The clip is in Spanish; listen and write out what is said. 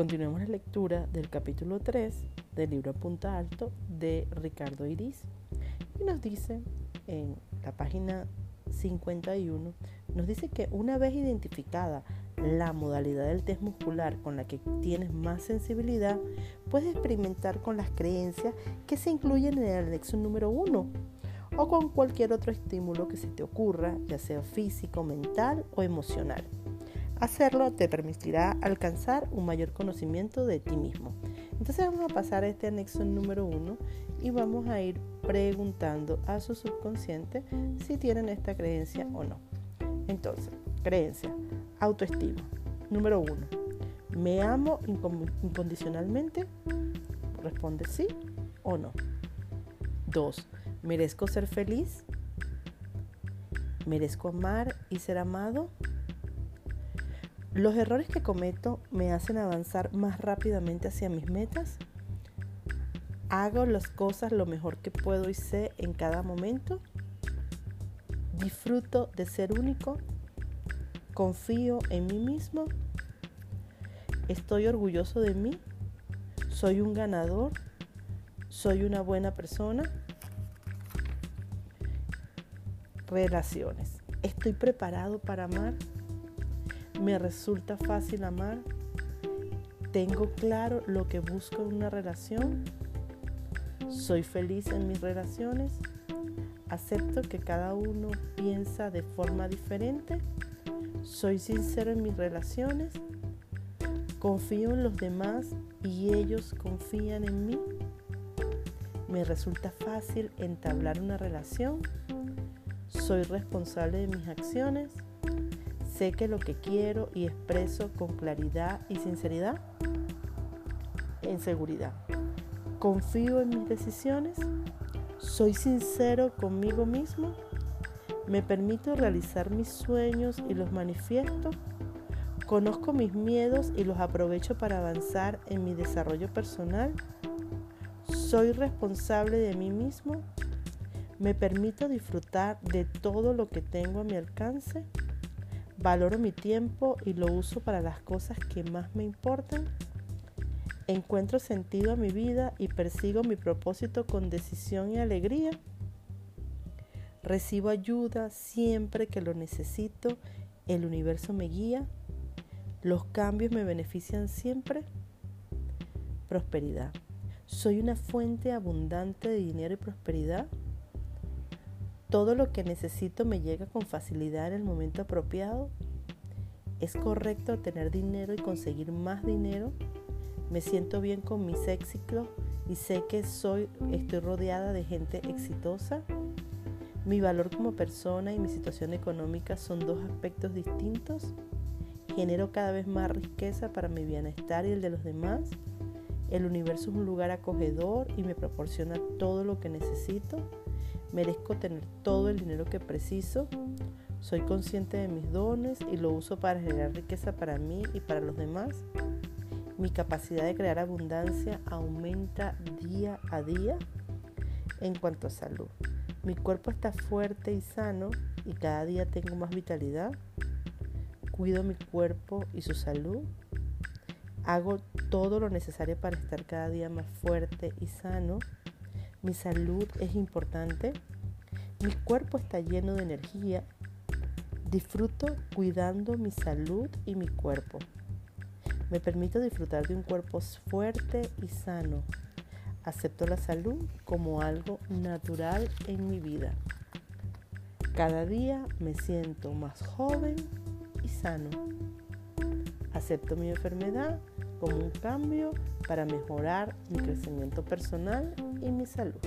Continuemos la lectura del capítulo 3 del libro Punta Alto de Ricardo Iris. Y nos dice en la página 51, nos dice que una vez identificada la modalidad del test muscular con la que tienes más sensibilidad, puedes experimentar con las creencias que se incluyen en el anexo número 1 o con cualquier otro estímulo que se te ocurra, ya sea físico, mental o emocional. Hacerlo te permitirá alcanzar un mayor conocimiento de ti mismo. Entonces vamos a pasar a este anexo número 1 y vamos a ir preguntando a su subconsciente si tienen esta creencia o no. Entonces, creencia, autoestima. Número 1. ¿Me amo incondicionalmente? Responde sí o no. 2. ¿Merezco ser feliz? ¿Merezco amar y ser amado? ¿Los errores que cometo me hacen avanzar más rápidamente hacia mis metas? ¿Hago las cosas lo mejor que puedo y sé en cada momento? ¿Disfruto de ser único? ¿Confío en mí mismo? ¿Estoy orgulloso de mí? ¿Soy un ganador? ¿Soy una buena persona? Relaciones. ¿Estoy preparado para amar? Me resulta fácil amar, tengo claro lo que busco en una relación, soy feliz en mis relaciones, acepto que cada uno piensa de forma diferente, soy sincero en mis relaciones, confío en los demás y ellos confían en mí, me resulta fácil entablar una relación, soy responsable de mis acciones, Sé que lo que quiero y expreso con claridad y sinceridad, en seguridad. Confío en mis decisiones. Soy sincero conmigo mismo. Me permito realizar mis sueños y los manifiesto. Conozco mis miedos y los aprovecho para avanzar en mi desarrollo personal. Soy responsable de mí mismo. Me permito disfrutar de todo lo que tengo a mi alcance. Valoro mi tiempo y lo uso para las cosas que más me importan. Encuentro sentido a mi vida y persigo mi propósito con decisión y alegría. Recibo ayuda siempre que lo necesito. El universo me guía. Los cambios me benefician siempre. Prosperidad. Soy una fuente abundante de dinero y prosperidad. Todo lo que necesito me llega con facilidad en el momento apropiado. ¿Es correcto tener dinero y conseguir más dinero? Me siento bien con mis éxitos y sé que soy, estoy rodeada de gente exitosa. Mi valor como persona y mi situación económica son dos aspectos distintos. Genero cada vez más riqueza para mi bienestar y el de los demás. El universo es un lugar acogedor y me proporciona todo lo que necesito. Merezco tener todo el dinero que preciso. Soy consciente de mis dones y lo uso para generar riqueza para mí y para los demás. Mi capacidad de crear abundancia aumenta día a día. En cuanto a salud, mi cuerpo está fuerte y sano y cada día tengo más vitalidad. Cuido mi cuerpo y su salud. Hago todo lo necesario para estar cada día más fuerte y sano. Mi salud es importante. Mi cuerpo está lleno de energía. Disfruto cuidando mi salud y mi cuerpo. Me permito disfrutar de un cuerpo fuerte y sano. Acepto la salud como algo natural en mi vida. Cada día me siento más joven y sano. Acepto mi enfermedad como un cambio para mejorar mi crecimiento personal y mi salud.